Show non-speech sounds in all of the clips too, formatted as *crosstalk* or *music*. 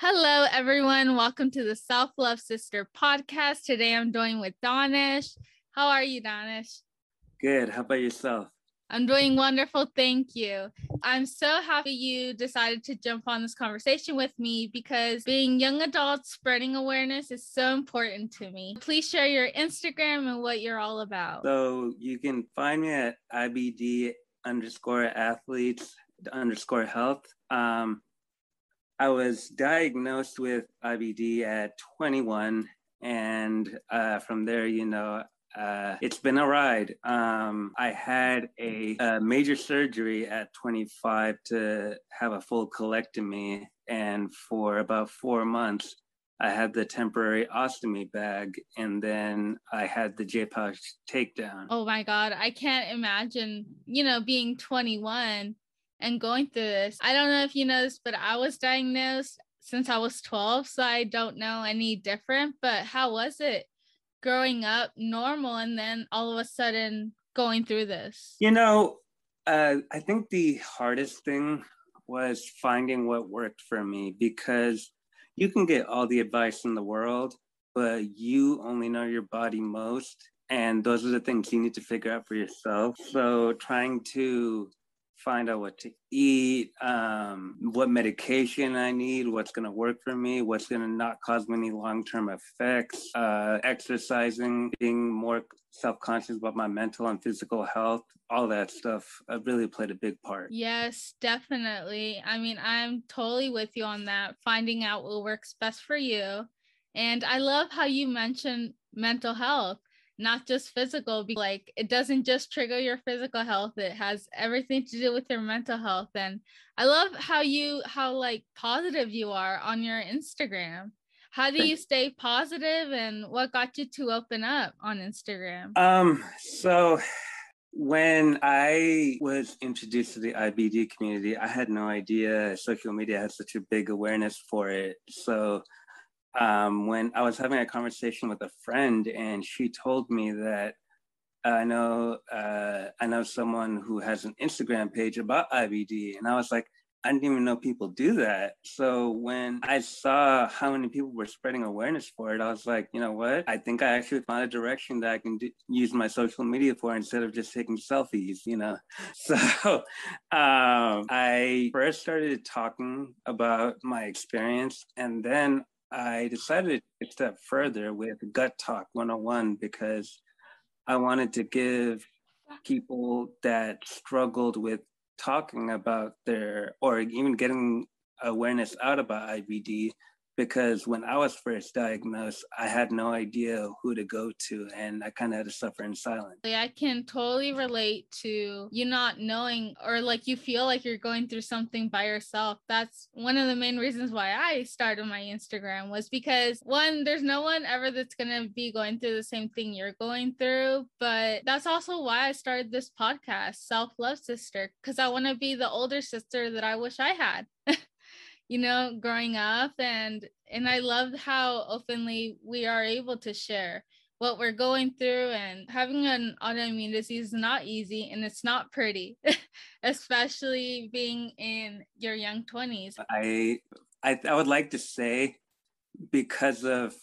Hello, everyone. Welcome to the Self Love Sister podcast. Today I'm doing with Danish. How are you, Danish? Good. How about yourself? I'm doing wonderful. Thank you. I'm so happy you decided to jump on this conversation with me because being young adults spreading awareness is so important to me. Please share your Instagram and what you're all about. So you can find me at IBD underscore athletes underscore health. Um, I was diagnosed with IBD at 21. And uh, from there, you know, uh, it's been a ride. Um, I had a, a, major surgery at 25 to have a full colectomy. And for about four months, I had the temporary ostomy bag, and then I had the J pouch takedown. Oh my God. I can't imagine, you know, being 21 and going through this. I don't know if you know this, but I was diagnosed since I was 12, so I don't know any different. But how was it growing up normal and then all of a sudden going through this? You know, uh, I think the hardest thing was finding what worked for me because you can get all the advice in the world, but you only know your body most. And those are the things you need to figure out for yourself. So trying to find out what to eat, um, what medication I need, what's going to work for me, what's going to not cause me any long term effects, uh, exercising, being more self conscious about my mental and physical health, all that stuff uh, really played a big part. Yes, definitely. I mean, I'm totally with you on that, finding out what works best for you. And I love how you mentioned mental health not just physical like it doesn't just trigger your physical health it has everything to do with your mental health and i love how you how like positive you are on your instagram how do you stay positive and what got you to open up on instagram um so when I was introduced to the IBD community, I had no idea social media has such a big awareness for it. So um, when I was having a conversation with a friend, and she told me that I know uh, I know someone who has an Instagram page about IBD, and I was like, I didn't even know people do that. So when I saw how many people were spreading awareness for it, I was like, you know what? I think I actually found a direction that I can do, use my social media for instead of just taking selfies, you know? *laughs* So um, I first started talking about my experience, and then I decided to step further with Gut Talk 101 because I wanted to give people that struggled with talking about their or even getting awareness out about IBD because when I was first diagnosed, I had no idea who to go to and I kind of had to suffer in silence. I can totally relate to you not knowing or like you feel like you're going through something by yourself. That's one of the main reasons why I started my Instagram was because one, there's no one ever that's going to be going through the same thing you're going through. But that's also why I started this podcast, Self Love Sister, because I want to be the older sister that I wish I had. *laughs* you know growing up and and i love how openly we are able to share what we're going through and having an autoimmune disease is not easy and it's not pretty *laughs* especially being in your young 20s I, I i would like to say because of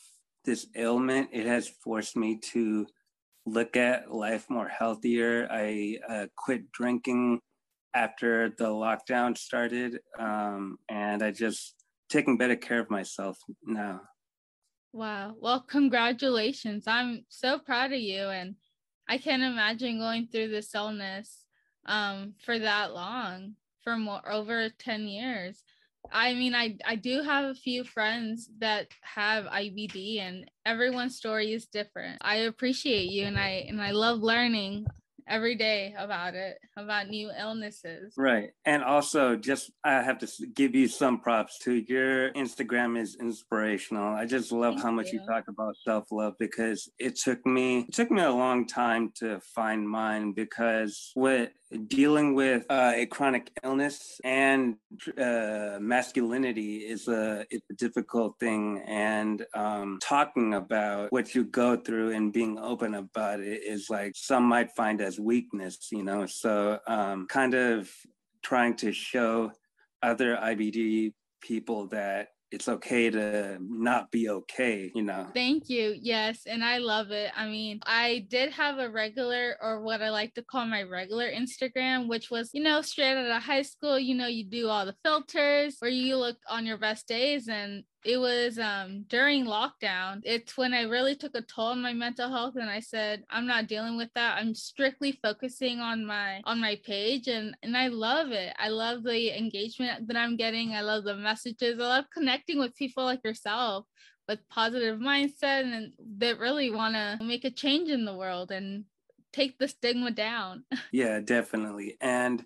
this ailment it has forced me to look at life more healthier. I uh, quit drinking after the lockdown started. Um, and I just taking better care of myself now. Wow. Well, congratulations. I'm so proud of you. And I can't imagine going through this illness um, for that long, for more over 10 years. I mean, I, I do have a few friends that have IBD and everyone's story is different. I appreciate you and I and I love learning every day about it, about new illnesses. Right. And also, just I have to give you some props too. Your Instagram is inspirational. I just love Thank how much you. you talk about self love because it took me it took me a long time to find mine because with dealing with uh, a chronic illness and uh, masculinity is a it's a difficult thing and um, talking about what you go through and being open about it is like some might find as weakness you know so um, kind of trying to show other ibd people that it's okay to not be okay, you know. Thank you. Yes, and I love it. I mean, I did have a regular or what I like to call my regular Instagram, which was, you know, straight out of high school, you know, you do all the filters where you look on your best days and it was um during lockdown it's when i really took a toll on my mental health and i said i'm not dealing with that. I'm strictly focusing on my on my page. And and i love it. I love the engagement that i'm getting. I love the messages. I love connecting with people like yourself with positive mindset and that really want to make a change in the world and take the stigma down. *laughs* Yeah definitely. And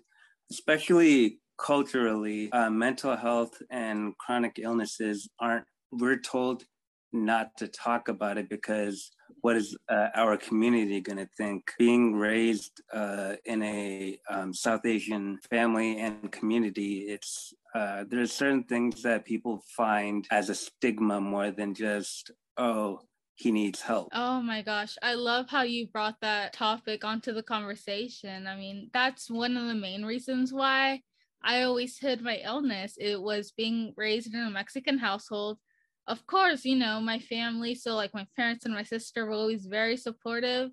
especially culturally, uh, mental health and chronic illnesses aren't, we're told not to talk about it because what is uh, our community going to think? Being raised uh, in a um, South Asian family and community, it's uh, there's certain things that people find as a stigma more than just oh he needs help. Oh my gosh. I love how you brought that topic onto the conversation. I mean, that's one of the main reasons why I always hid my illness. It was being raised in a Mexican household. Of course, you know, my family, so like my parents and my sister were always very supportive.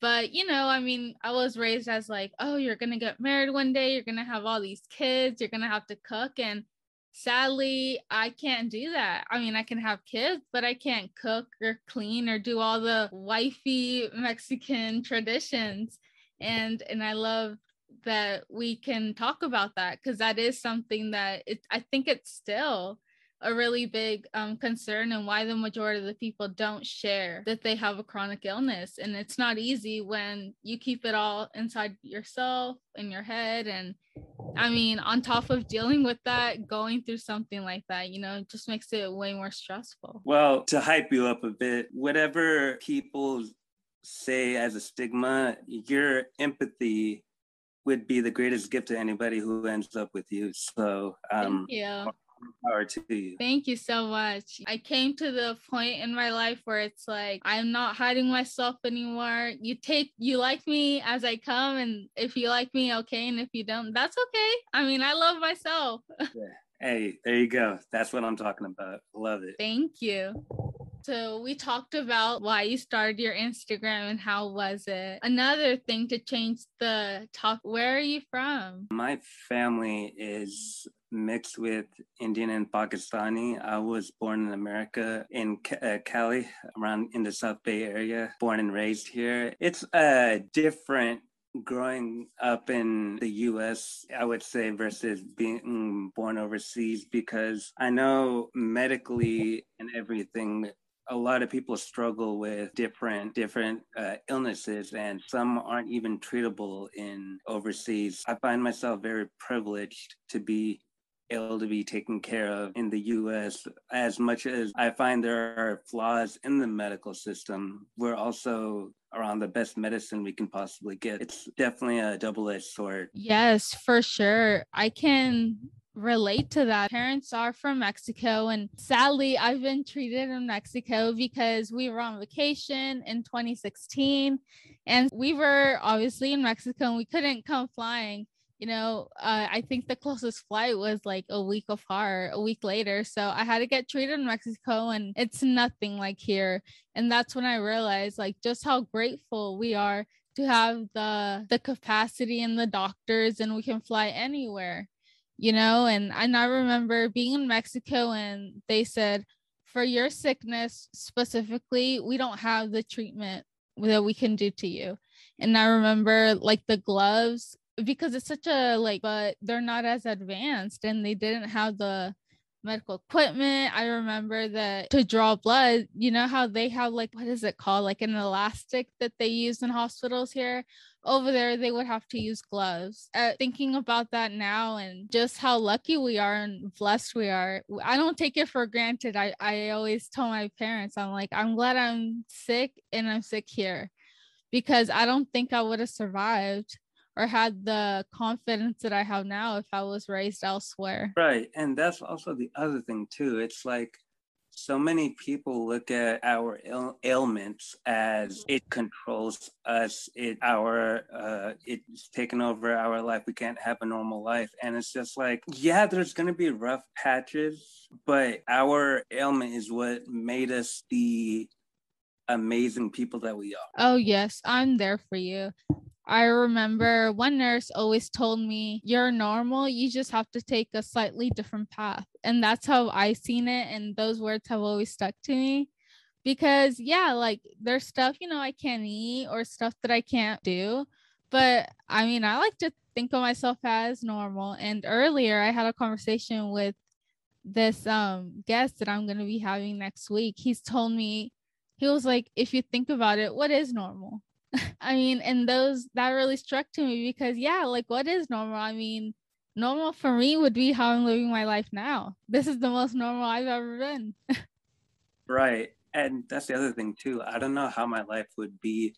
But, you know, I mean, I was raised as like, oh, you're going to get married one day, you're going to have all these kids, you're going to have to cook. And sadly, I can't do that. I mean, I can have kids, but I can't cook or clean or do all the wifey Mexican *laughs* traditions. And and I love that we can talk about that because that is something that it I think it's still a really big um, concern and why the majority of the people don't share that they have a chronic illness. And it's not easy when you keep it all inside yourself in your head. And i mean on top of dealing with that going through something like that you know just makes it way more stressful. Well to hype you up a bit whatever people say as a stigma your empathy would be the greatest gift to anybody who ends up with you. So, um, thank you. Power to you. Thank you so much. I came to the point in my life where it's like I'm not hiding myself anymore. You take you like me as I come, and if you like me, okay, and if you don't, that's okay. I mean, I love myself. *laughs* yeah. Hey, there you go. That's what I'm talking about. Love it. Thank you. So we talked about why you started your Instagram and how was it. Another thing to change the talk, where are you from? My family is mixed with Indian and Pakistani. I was born in America in uh, Cali, around in the South Bay area, born and raised here. It's a different growing up in the US, I would say, versus being born overseas, because I know medically and everything, a lot of people struggle with different different uh, illnesses and some aren't even treatable in overseas. I find myself very privileged to be able to be taken care of in the US as much as I find there are flaws in the medical system. We're also around the best medicine we can possibly get. It's definitely a double-edged sword. Yes for sure. I can relate to that. Parents are from Mexico, and sadly, I've been treated in Mexico because we were on vacation in 2016 and we were obviously in Mexico and we couldn't come flying. You know, uh, I think the closest flight was like a week apart, a week later. So I had to get treated in Mexico, and it's nothing like here. And that's when I realized, like, just how grateful we are to have the the capacity and the doctors, and we can fly anywhere you know and and i remember being in mexico and they said for your sickness specifically we don't have the treatment that we can do to you and i remember like the gloves because it's such a like but they're not as advanced and they didn't have the medical equipment. I remember that to draw blood, you know how they have like what is it called? Like an elastic that they use in hospitals here. Over there, they would have to use gloves. Uh, thinking about that now and just how lucky we are and blessed we are, I don't take it for granted. I, I always tell my parents, I'm like, I'm glad I'm sick and I'm sick here because I don't think I would have survived or had the confidence that I have now if I was raised elsewhere. Right. And that's also the other thing too. It's like so many people look at our Ail- ailments as it controls us it our uh it's taken over our life we can't have a normal life. And it's just like yeah there's gonna be rough patches but our ailment is what made us the amazing people that we are. Oh yes i'm there for you I remember one nurse always told me, You're normal. You just have to take a slightly different path. And that's how I seen it. And those words have always stuck to me because, yeah, like there's stuff, you know, I can't eat or stuff that I can't do. But I mean, I like to think of myself as normal. And earlier, I had a conversation with this um guest that I'm going to be having next week. He's told me, he was like, If you think about it, what is normal? *laughs* I mean, and those that really struck to me because yeah, like what is normal? I mean, normal for me would be how I'm living my life now. This is the most normal I've ever been. right. And that's the other thing too. I don't know how my life would be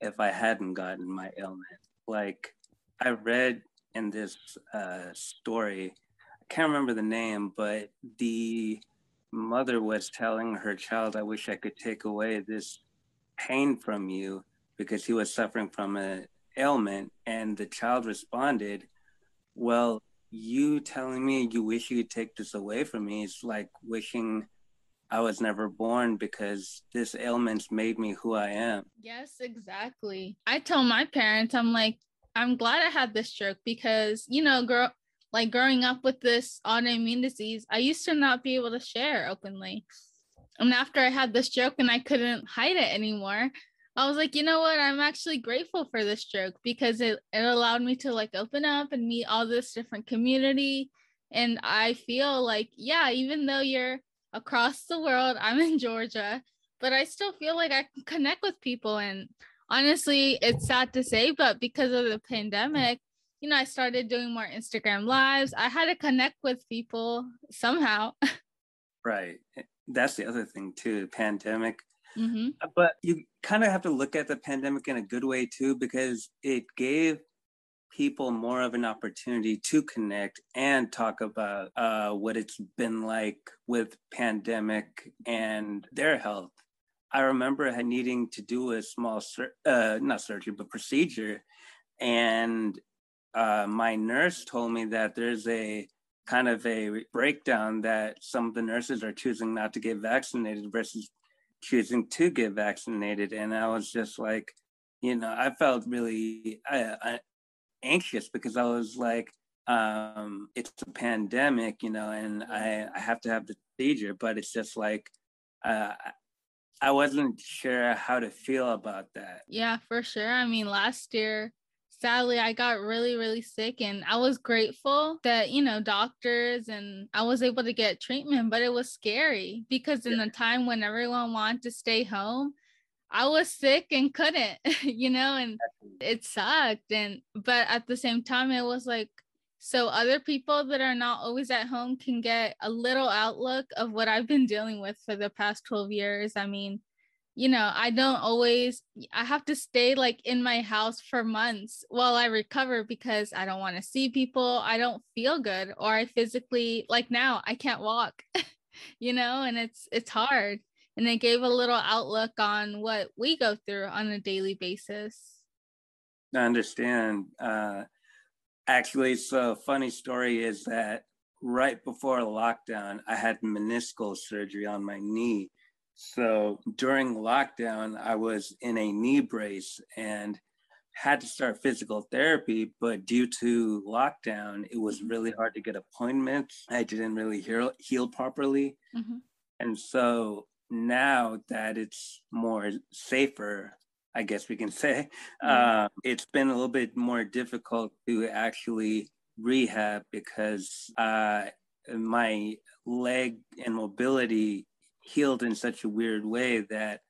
if I hadn't gotten my ailment. Like I read in this uh, story, I can't remember the name, but the mother was telling her child, I wish I could take away this pain from you because he was suffering from an ailment. And the child responded, Well, you telling me you wish you could take this away from me is like wishing I was never born because this ailment's made me who I am. Yes, exactly. I tell my parents, I'm like, I'm glad I had this stroke because, you know, girl, like growing up with this autoimmune disease, I used to not be able to share openly. And after I had this stroke and I couldn't hide it anymore, I was like, you know what? I'm actually grateful for this stroke because it, it allowed me to like open up and meet all this different community. And I feel like, yeah, even though you're across the world, I'm in Georgia, but I still feel like I can connect with people. And honestly, it's sad to say, but because of the pandemic, you know, I started doing more Instagram lives. I had to connect with people somehow. *laughs* right. That's the other thing too. Pandemic Mm-hmm. But you kind of have to look at the pandemic in a good way too, because it gave people more of an opportunity to connect and talk about uh, what it's been like with pandemic and their health. I remember needing to do a small, sur- uh, not surgery, but procedure. And uh, my nurse told me that there's a kind of a breakdown that some of the nurses are choosing not to get vaccinated versus choosing to get vaccinated. And I was just like, you know, I felt really I, I, anxious because I was like, um, it's a pandemic, you know, and I, I have to have the procedure, but it's just like, uh, I wasn't sure how to feel about that. Yeah, for sure. I mean, last year, sadly i got really really sick and i was grateful that you know doctors and i was able to get treatment but it was scary because in yeah. the time when everyone wanted to stay home i was sick and couldn't *laughs* you know and it sucked and but at the same time it was like so other people that are not always at home can get a little outlook of what i've been dealing with for the past 12 years i mean you know, I don't always, I have to stay like in my house for months while I recover because I don't want to see people. I don't feel good, or I physically, like now, I can't walk, *laughs* you know, and it's, it's hard. And it gave a little outlook on what we go through on a daily basis. I understand. Uh, actually, so funny story is that right before lockdown, I had meniscal surgery on my knee so during lockdown, I was in a knee brace and had to start physical therapy, but due to lockdown, it was really hard to get appointments. I didn't really heal, heal properly. Mm-hmm. And so now that it's more safer, I guess we can *laughs* say, mm-hmm. uh, it's been a little bit more difficult to actually rehab because uh, my leg and mobility healed in such a weird way that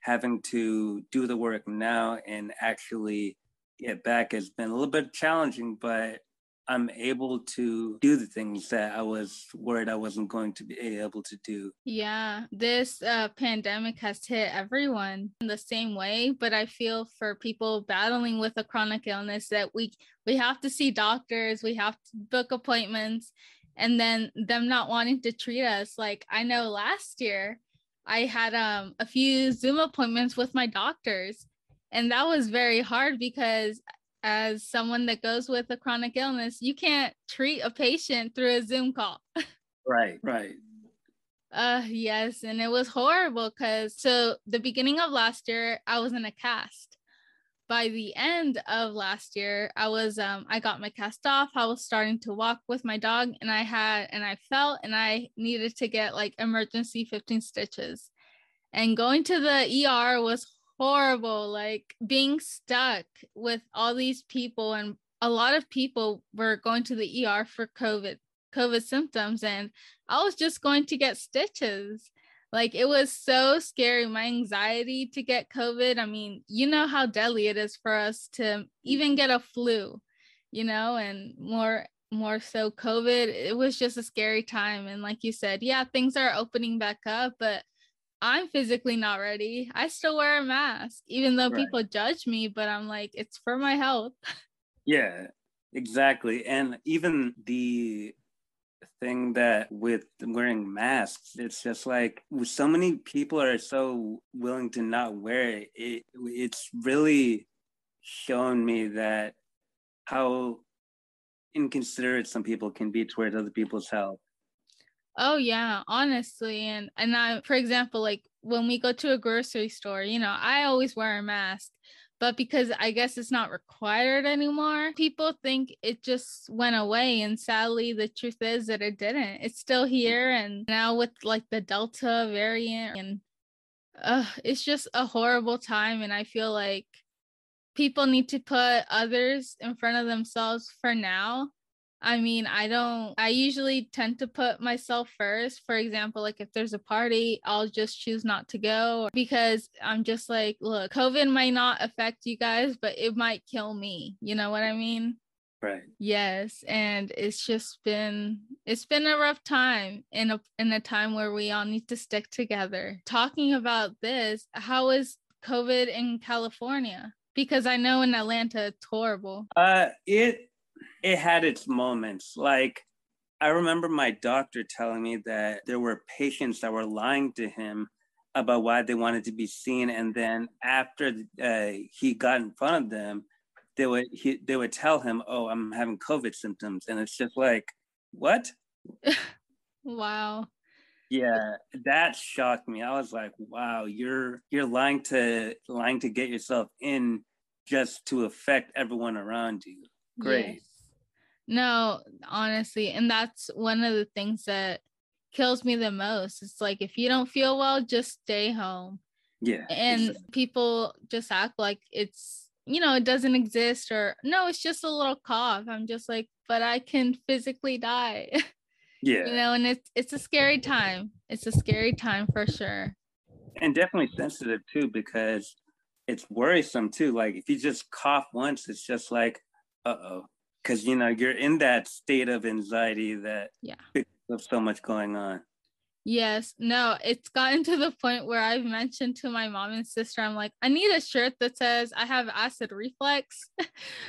having to do the work now and actually get back has been a little bit challenging, but I'm able to do the things that I was worried I wasn't going to be able to do. Yeah, this uh, pandemic has hit everyone in the same way, but I feel for people battling with a chronic illness that we we have to see doctors, we have to book appointments, and then them not wanting to treat us. Like i know last year i had um a few zoom appointments with my doctors and that was very hard because as someone that goes with a chronic illness you can't treat a patient through a zoom call. *laughs* Right right. Uh yes and it was horrible because so the beginning of last year i was in a cast by the end of last year, I was um I got my cast off. I was starting to walk with my dog and I had and I felt and I needed to get like emergency 15 stitches. And going to the ER was horrible like being stuck with all these people and a lot of people were going to the ER for COVID COVID symptoms and I was just going to get stitches like it was so scary. My anxiety to get COVID. I mean, you know how deadly it is for us to even get a flu, you know, and more more so COVID. It was just a scary time. And like you said, yeah, things are opening back up, but I'm physically not ready. I still wear a mask, even though right. people judge me, but I'm like, it's for my health. *laughs* Yeah, exactly. And even the thing that with wearing masks, it's just like so many people are so willing to not wear it. it it's really shown me that how inconsiderate some people can be towards other people's health. Oh yeah, honestly, and and I, for example, like when we go to a grocery store, you know, I always wear a mask, but because I guess it's not required anymore, people think it just went away. And sadly, the truth is that it didn't. It's still here. And now with like the Delta variant, and uh, it's just a horrible time. And I feel like people need to put others in front of themselves for now I mean, I don't, I usually tend to put myself first. For example, like if there's a party, I'll just choose not to go because I'm just like, look, COVID might not affect you guys, but it might kill me. You know what I mean? Right. Yes. And it's just been, it's been a rough time in a, in a time where we all need to stick together. Talking about this, how is COVID in California? Because I know in Atlanta, it's horrible. Uh, it, it had its moments. Like I remember my doctor telling me that there were patients that were lying to him about why they wanted to be seen, and then after uh, he got in front of them, they would he, they would tell him, "Oh, I'm having COVID symptoms," and it's just like, what? *laughs* wow. Yeah, that shocked me. I was like, "Wow, you're you're lying to lying to get yourself in just to affect everyone around you." Great. Yes. No, honestly, and that's one of the things that kills me the most. It's like if you don't feel well, just stay home. Yeah. And exactly. people just act like it's, you know, it doesn't exist or no, it's just a little cough. I'm just like, but I can physically die. *laughs* Yeah. you know, and it's it's a scary time. It's a scary time for sure. And definitely sensitive too because it's worrisome too. Like if you just cough once, it's just like, uh oh, because you know you're in that state of anxiety that yeah. of so much going on. Yes. No it's gotten to the point where i've mentioned to my mom and sister i'm like i need a shirt that says i have acid reflux. *laughs*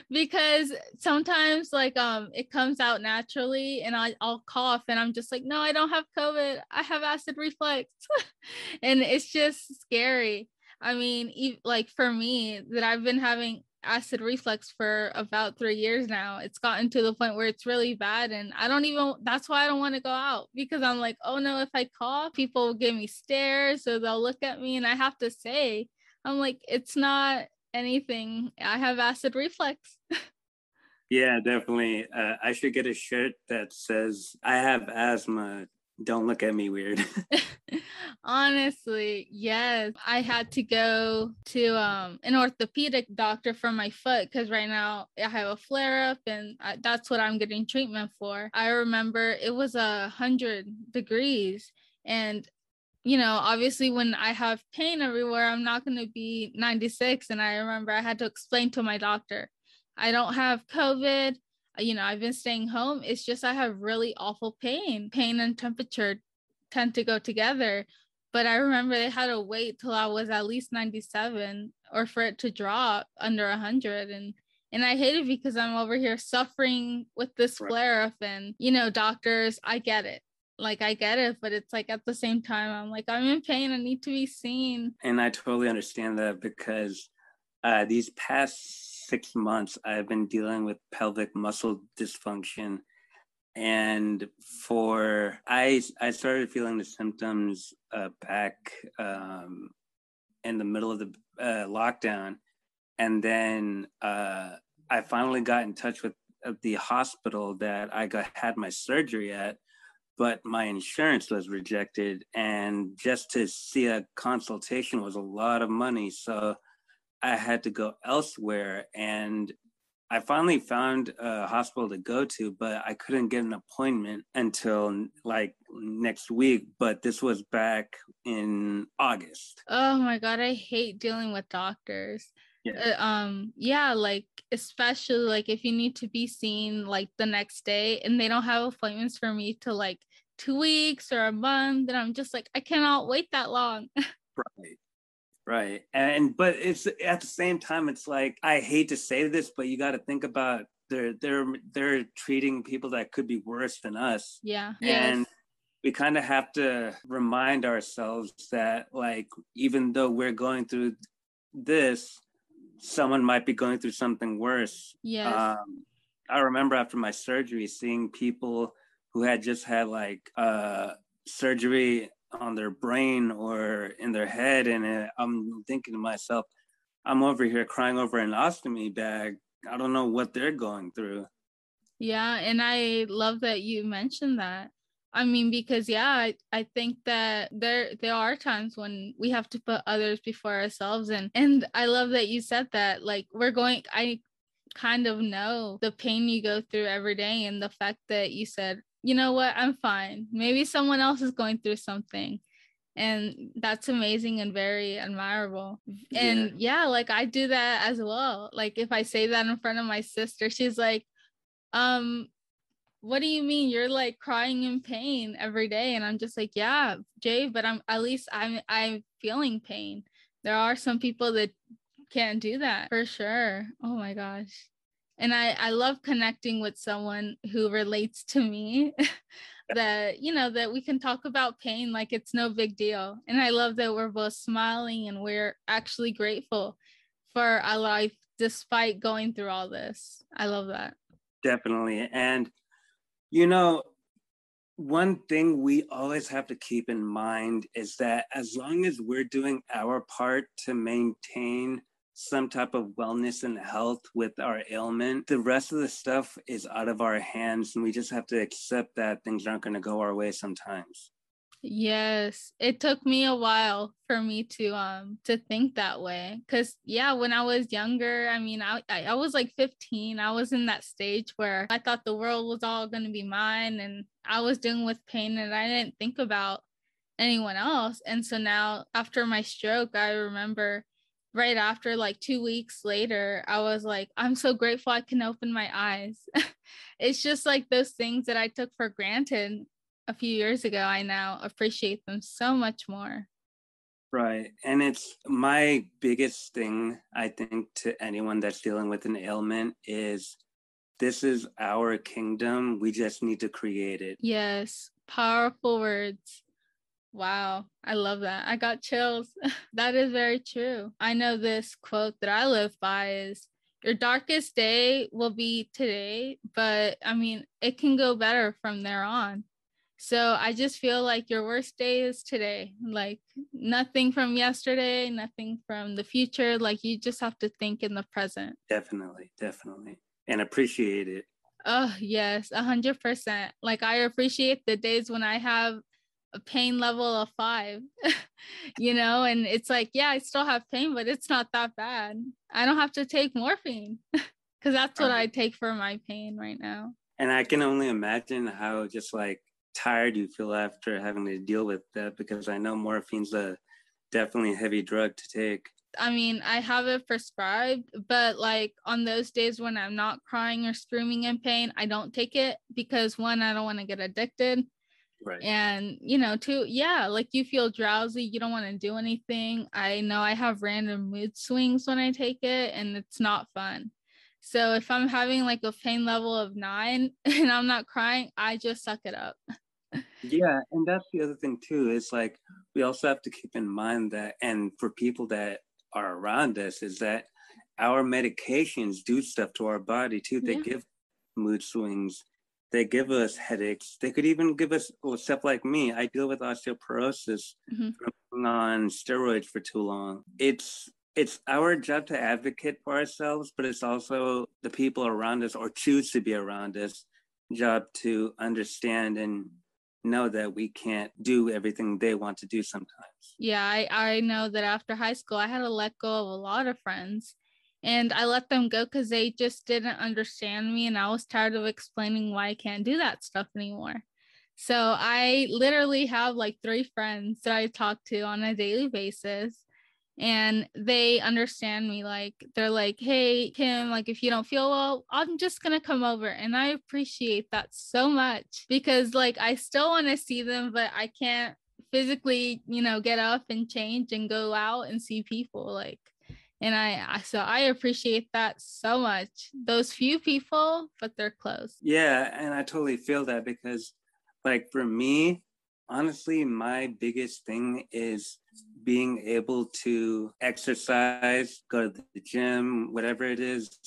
Because sometimes like um it comes out naturally and I, i'll cough and i'm just like no i don't have covid. I have acid reflux. *laughs* And it's just scary. I mean like for me that i've been having acid reflux for about three years now. It's gotten to the point where it's really bad. And I don't even, that's why I don't want to go out because I'm like, oh no, if I cough, people will give me stares or they'll look at me and I have to say, I'm like, it's not anything. I have acid reflux. *laughs* yeah, definitely. Uh, I should get a shirt that says, I have asthma don't look at me weird. *laughs* Honestly, yes. I had to go to um an orthopedic doctor for my foot cuz right now I have a flare up and I, that's what I'm getting treatment for. I remember it was a 100 degrees and you know, obviously when I have pain everywhere, I'm not going to be 96 and I remember I had to explain to my doctor, I don't have COVID you know, I've been staying home. It's just I have really awful pain. Pain and temperature tend to go together. But I remember they had to wait till I was at least 97 or for it to drop under 100. And And I hate it because I'm over here suffering with this Right. flare up and you know, doctors, I get it. Like I get it, but it's like at the same time, I'm like, I'm in pain. I need to be seen. And I totally understand that because uh, these past six months, I've been dealing with pelvic muscle dysfunction. And for I, I started feeling the symptoms uh, back um, in the middle of the uh, lockdown, and then uh, I finally got in touch with uh, the hospital that I got had my surgery at, but my insurance was rejected, and just to see a consultation was a lot of money, so I had to go elsewhere, and I finally found a hospital to go to, but I couldn't get an appointment until like next week. But this was back in August. Oh my god, I hate dealing with doctors. Yeah. Uh, um yeah, like especially like if you need to be seen like the next day and they don't have appointments for me to like 2 weeks or a month and I'm just like I cannot wait that long. *laughs* Right. Right. And but it's at the same time it's like I hate to say this, but you got to think about they're they're they're treating people that could be worse than us. yeah. And Yes. we kind of have to remind ourselves that like even though we're going through this, someone might be going through something worse. Yeah. Um, I remember after my surgery seeing people who had just had like uh, surgery on their brain or in their head, and I'm thinking to myself, I'm over here crying over an ostomy bag. I don't know what they're going through. Yeah, and I love that you mentioned that. I mean, because yeah, I, I think that there there are times when we have to put others before ourselves and and I love that you said that. Like we're going I kind of know the pain you go through every day and the fact that you said, you know what, I'm fine. Maybe someone else is going through something. And that's amazing and very admirable. And yeah, like I do that as well. Like if I say that in front of my sister, she's like, um what do you mean you're like crying in pain every day and i'm just like yeah jay but i'm at least i'm i'm feeling pain there are some people that can't do that for sure oh my gosh and i i love connecting with someone who relates to me *laughs* that you know that we can talk about pain like it's no big deal. And i love that we're both smiling and we're actually grateful for our life despite going through all this. I love that. Definitely. And, you know, one thing we always have to keep in mind is that as long as we're doing our part to maintain some type of wellness and health with our ailment, the rest of the stuff is out of our hands. And we just have to accept that things aren't going to go our way sometimes. Yes, it took me a while for me to um to think that way cuz yeah, when I was younger, I mean, I, I was like 15. I was in that stage where I thought the world was all going to be mine and I was dealing with pain and I didn't think about anyone else. And so now after my stroke, I remember right after like 2 weeks later, I was like, I'm so grateful I can open my eyes. *laughs* it's just like those things that I took for granted a few years ago, I now appreciate them so much more. Right. And it's my biggest thing, I think, to anyone that's dealing with an ailment is this is our kingdom. We just need to create it. Yes, powerful words. Wow, I love that. I got chills. *laughs* that is very true. I know this quote that I live by is your darkest day will be today, but I mean, it can go better from there on. So I just feel like your worst day is today. Like nothing from yesterday, nothing from the future. Like you just have to think in the present. Definitely, definitely. And appreciate it. Oh, yes, a hundred percent. Like I appreciate the days when I have a pain level of five, *laughs* you know, and it's like, yeah, I still have pain, but it's not that bad. I don't have to take morphine *laughs* because that's what I take for my pain right now. And I can only imagine how just like tired you feel after having to deal with that because I know morphine's a definitely a heavy drug to take. I mean, I have it prescribed, but like on those days when I'm not crying or screaming in pain, I don't take it because one, I don't want to get addicted. Right. And, you know, two, yeah, like you feel drowsy, you don't want to do anything. I know I have random mood swings when I take it, and it's not fun. So if I'm having like a pain level of nine *laughs* and I'm not crying, I just suck it up. yeah, and that's the other thing too. Is like we also have to keep in mind that, and for people that are around us, is that our medications do stuff to our body too. They yeah. give mood swings. They give us headaches. They could even give us well, stuff like me. I deal with osteoporosis mm-hmm. from on steroids for too long. It's it's our job to advocate for ourselves, but it's also the people around us or choose to be around us job to understand and know that we can't do everything they want to do sometimes. Yeah, I, I know that after high school, I had to let go of a lot of friends and I let them go because they just didn't understand me. And I was tired of explaining why I can't do that stuff anymore. So I literally have like three friends that I talk to on a daily basis and they understand me like they're like hey kim like if you don't feel well i'm just gonna come over and i appreciate that so much because like i still want to see them but i can't physically you know get up and change and go out and see people like and I, so i appreciate that so much those few people but they're close yeah and i totally feel that because like for me honestly my biggest thing is being able to exercise, go to the gym, whatever it is,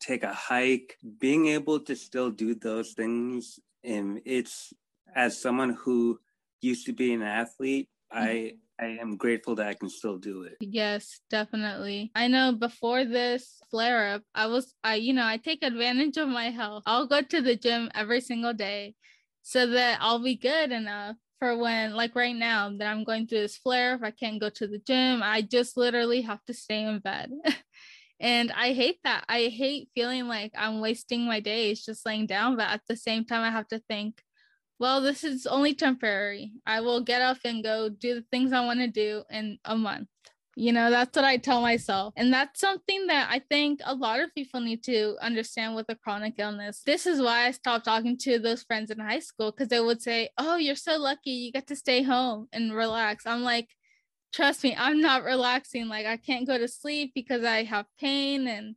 take a hike, being able to still do those things. And it's as someone who used to be an athlete, I mm-hmm. I am grateful that I can still do it. Yes, definitely. I know before this flare up, I was I you know, I take advantage of my health. I'll go to the gym every single day so that I'll be good enough for when like right now that I'm going through this flare if I can't go to the gym I just literally have to stay in bed *laughs* and I hate that I hate feeling like I'm wasting my days just laying down but at the same time I have to think well this is only temporary I will get up and go do the things I want to do in a month you know, that's what I tell myself. And that's something that I think a lot of people need to understand with a chronic illness. This is why I stopped talking to those friends in high school because they would say, Oh, you're so lucky you get to stay home and relax. I'm like, Trust me, I'm not *laughs* relaxing. Like, I can't go to sleep because I have pain and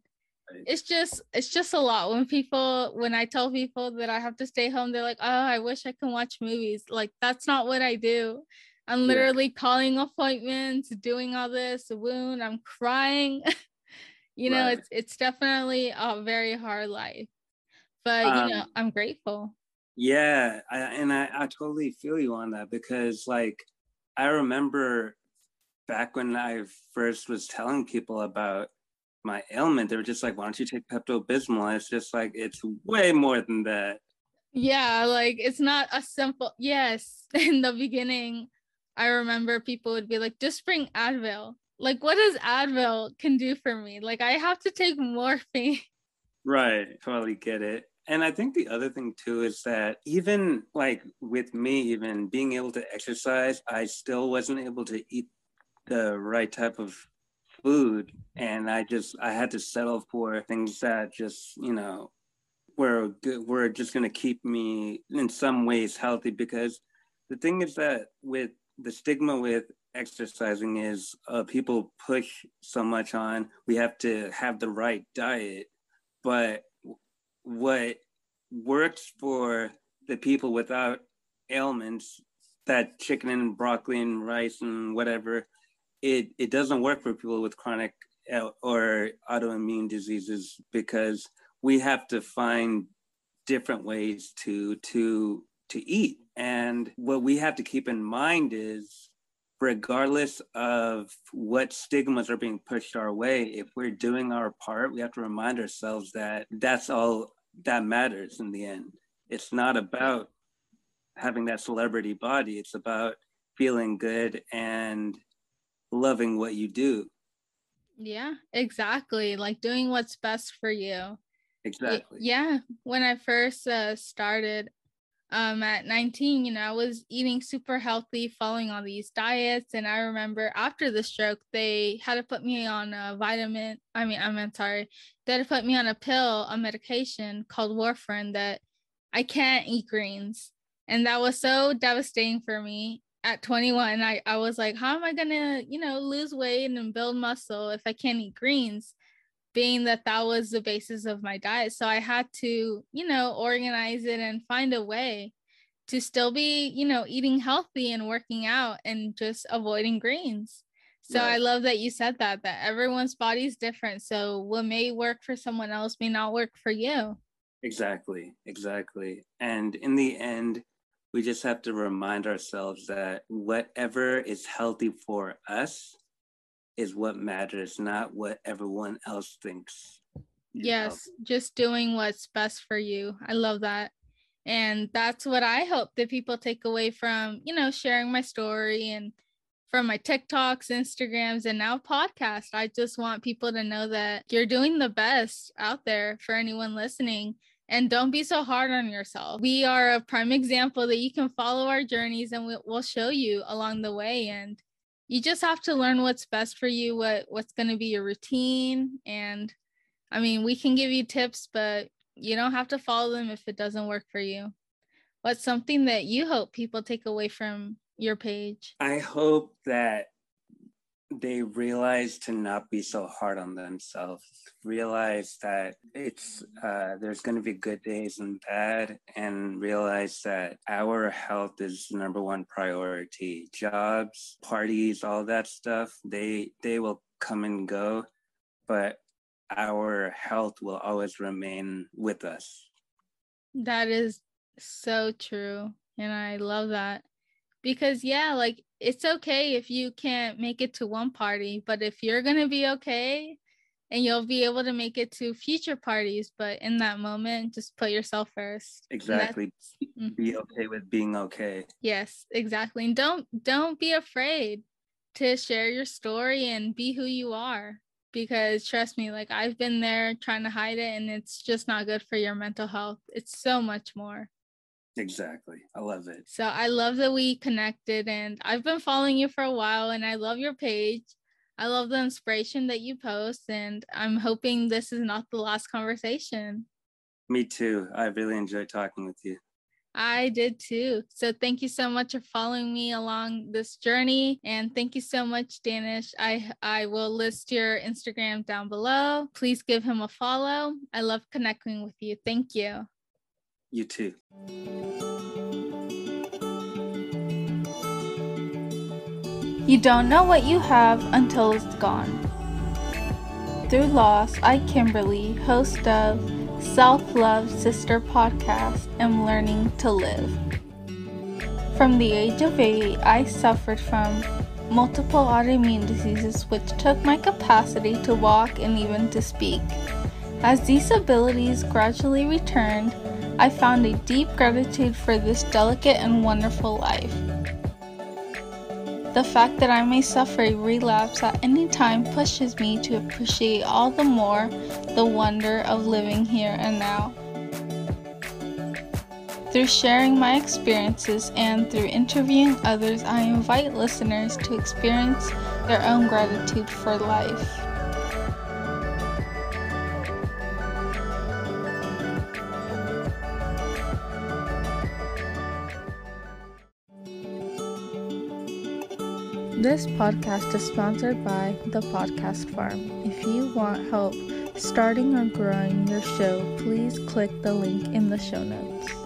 it's just it's just a lot when people when i tell people that i have to stay home they're like oh i wish i can watch movies like that's not what i do I'm literally yeah. calling appointments, doing all this, wound, I'm crying. *laughs* you know, right. it's it's definitely a very hard life. But um, you know, um, I'm grateful. Yeah, I, and I, I totally feel you on that because like I remember back when I first was telling people about my ailment, they were just like, why don't you take Pepto Bismol? It's just like it's way more than that. Yeah, like it's not a simple yes. *laughs* In the beginning, I remember people would be like, just bring Advil. Like, what does Advil can do for me? Like, I have to take morphine. *laughs* Right. Totally get it. And I think the other thing too is that even like with me, even being able to exercise, I still wasn't able to eat the right type of food. And I just, I had to settle for things that just, you know, were, good were just going to keep me in some ways healthy because the thing is that with the stigma with exercising is uh, people push so much on we have to have the right diet but what works for the people without ailments that chicken and broccoli and rice and whatever it it doesn't work for people with chronic uh, or autoimmune diseases because we have to find different ways to to to eat and what we have to keep in mind is regardless of what stigmas are being pushed our way, if we're doing our part, we have to remind ourselves that that's all that matters in the end. It's not about having that celebrity body, it's about feeling good and loving what you do. Yeah, exactly. Like doing what's best for you. Exactly. Yeah. When I first uh, started, um, at 19, you know, I was eating super healthy, following all these diets. And I remember after the stroke, they had to put me on a vitamin. I mean, I'm sorry, they had to put me on a pill, a medication called warfarin that I can't eat greens. And that was so devastating for me at 21. I, I was like, how am I going to, you know, lose weight and build muscle if I can't eat greens? being that that was the basis of my diet. So I had to, you know, organize it and find a way to still be, you know, eating healthy and working out and just avoiding greens. So right. I love that you said that that everyone's body is different. So what may work for someone else may not work for you. Exactly. Exactly. And in the end, we just have to remind ourselves that whatever is healthy for us is what matters, not what everyone else thinks. Yes, just doing what's best for you. I love that. And that's what I hope that people take away from, you know, sharing my story and from my TikToks, Instagrams, and now podcast. I just want people to know that you're doing the best out there for anyone listening. And don't be so hard on yourself. We are a prime example that you can follow our journeys and we'll show you along the way. And you just have to learn what's best for you, what what's going to be your routine. And I mean, we can give you tips, but you don't have to follow them if it doesn't work for you. What's something that you hope people take away from your page? I hope that they realize to not be so hard on themselves realize that it's uh, there's going to be good days and bad and realize that our health is number one priority jobs parties all that stuff they they will come and go but our health will always remain with us. That is so true. And I love that. Because, yeah, like it's okay if you can't make it to one party, but if you're going to be okay and you'll be able to make it to future parties, but in that moment, just put yourself first. Exactly. Mm-hmm. Be okay with being okay. Yes, exactly. And don't don't be afraid to share your story and be who you are because trust me, like I've been there trying to hide it and it's just not good for your mental health. It's so much more. Exactly. I love it. So I love that we connected and I've been following you for a while and I love your page. I love the inspiration that you post and I'm hoping this is not the last conversation. Me too. I really enjoyed talking with you. I did too. So thank you so much for following me along this journey. And thank you so much, Danish. I I will list your Instagram down below. Please give him a follow. I love connecting with you. Thank you. You too. You don't know what you have until it's gone. Through loss, I, Kimberly, host of Self Love Sister podcast, am learning to live. From the age of 8, I suffered from multiple autoimmune diseases which took my capacity to walk and even to speak. As these abilities gradually returned, I found a deep gratitude for this delicate and wonderful life. The fact that I may suffer a relapse at any time pushes me to appreciate all the more the wonder of living here and now. Through sharing my experiences and through interviewing others, I invite listeners to experience their own gratitude for life. This podcast is sponsored by The Podcast Farm. If you want help starting or growing your show, please click the link in the show notes.